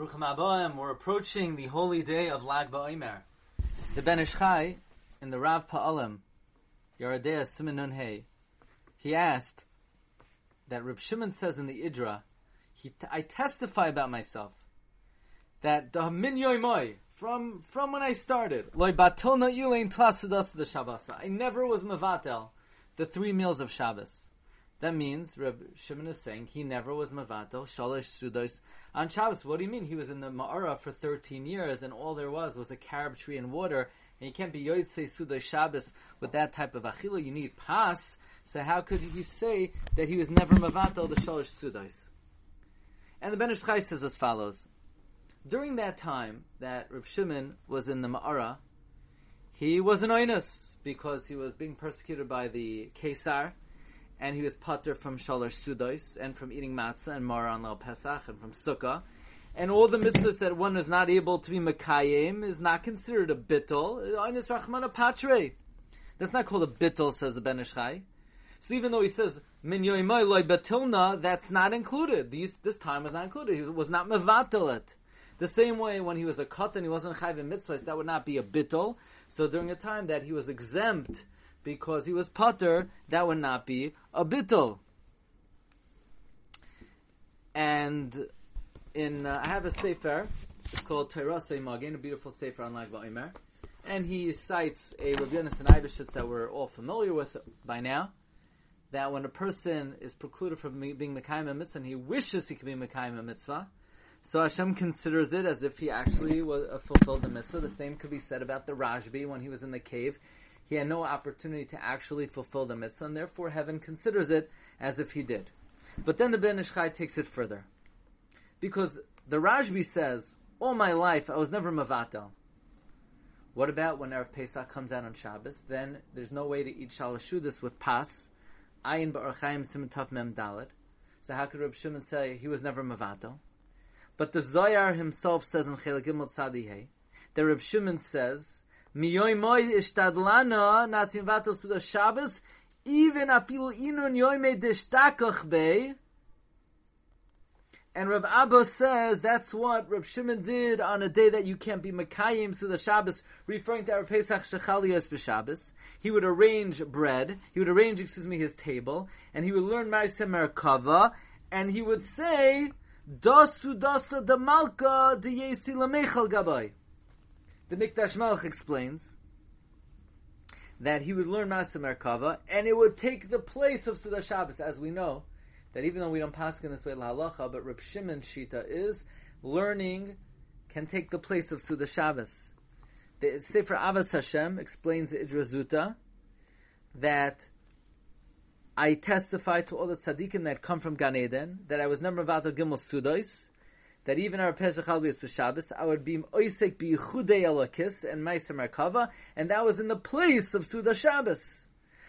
Bruchim Aboim, we're approaching the holy day of Lag BaOmer. The Ben Ish Chai, in the Rav Pa'alim, Yerodea Simenun Hey, he asked that Reb Shimon says in the Idra, he I testify about myself that min yoimoy from from when I started loy batilna yulain tlasadas the Shabbos. I never was mevatel the three meals of Shabbos. That means Reb Shimon is saying he never was mevatel shalosh sudos on Shabbos. What do you mean? He was in the Ma'ara for 13 years and all there was was a carob tree and water and you can't be yotzei sudos Shabbos with that type of achila. You need pas. So how could he say that he was never mevatel the shalosh sudos? And the Ben Ish Chai says as follows. During that time that Reb Shimon was in the Ma'ara, he was an oinus because he was being persecuted by the Kesar, and he was putter from Shalosh Sudos, and from eating matzah and Mara on Lel Pesach, and from Sukkah. And all the mitzvahs that one is not able to be Makayim is not considered a bittul. Oinus Rachmana Patre. That's not called a bittul, says the Ben Ish Chai. So even though he says min yoimai loy betilna, that's not included. These, this time was not included. He was not mevatel it. The same way when he was a katan, he wasn't chayv in mitzvahs, that would not be a bittul. So during a time that he was exempt because he was pater, that would not be a bittul. And in uh, I have a sefer. It's called Teirasei Magin, a beautiful sefer on Lag BaOmer. And he cites a Rav Yonason Eibeshitz that we're all familiar with by now. That when a person is precluded from being Mekayim mitzvah and he wishes he could be Mekayim mitzvah, so Hashem considers it as if he actually was uh, fulfilled the mitzvah. The same could be said about the Rashbi when he was in the cave. He had no opportunity to actually fulfill the mitzvah, and therefore heaven considers it as if he did. But then the Ben Ish Chai takes it further. Because the Rashbi says, all my life I was never Mavatel. What about when Erev Pesach comes out on Shabbos? Then there's no way to eat Shalashudas with Pas. Ayin B'Orach Chaim Simatav Mem Dalet. So how could Reb Shimon say he was never Mavatel? But the Zohar himself says in Chelik Gimel Tzadihei, that Reb Shimon says, Miyoy moy ishtadlana natin vatel suda Shabbos, even afilu inun yoyme deshtakach bei, and Rav Abba says that's what Rav Shimon did on a day that you can't be Makayim to the Shabbos, referring to our Pesach Shechalios b'Shabbos. He would arrange bread, he would arrange, excuse me, his table, and he would learn Ma'aseh Merkava, and he would say, Dasu dasa de malka de yesi lamechal. The Mikdash Melech explains that he would learn Ma'aseh Merkava, and it would take the place of Suda Shabbos, as we know, that even though we don't pass in this way halacha, but Reb Shimon Shita is learning can take the place of Suda Shabbos. The Sefer Avas Hashem explains the Idra Zuta that I testify to all the tzaddikim that come from Gan Eden that I was never vatal gimel sudos. That even our Pesach Halvius for Shabbos, I would be oisek biychudei elakis and meiser merkava, and that was in the place of Suda Shabbos.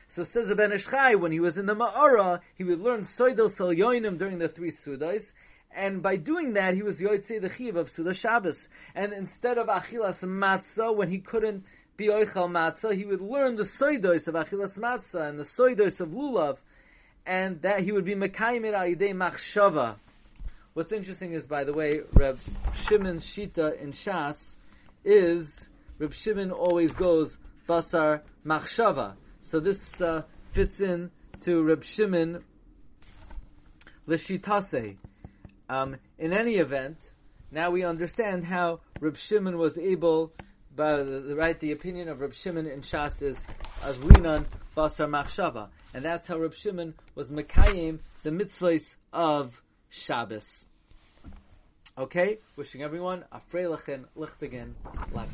So says the Ben Ish Chai, when he was in the Ma'ara, he would learn Soidel Salyoinim during the three Sudas, and by doing that, he was Yotzei the Chiv of Suda Shabbos. And instead of Achilas Matzah, when he couldn't be Oichal Matzah, he would learn the Soidos of Achilas Matzah and the Soidos of Lulav, and that he would be Mekayim it Ayidei Machshava. What's interesting is, by the way, Reb Shimon's Shita in Shas is, Reb Shimon always goes Basar Machshava. So this uh, fits in to Reb Shimon Lishitase. Um, in any event, now we understand how Reb Shimon was able, the, right, the opinion of Reb Shimon in Shas is as Linan Basar Machshava. And that's how Reb Shimon was Mekayim the mitzvahs of Shabbos. Okay? Wishing everyone a freilichen, lichtigen, lag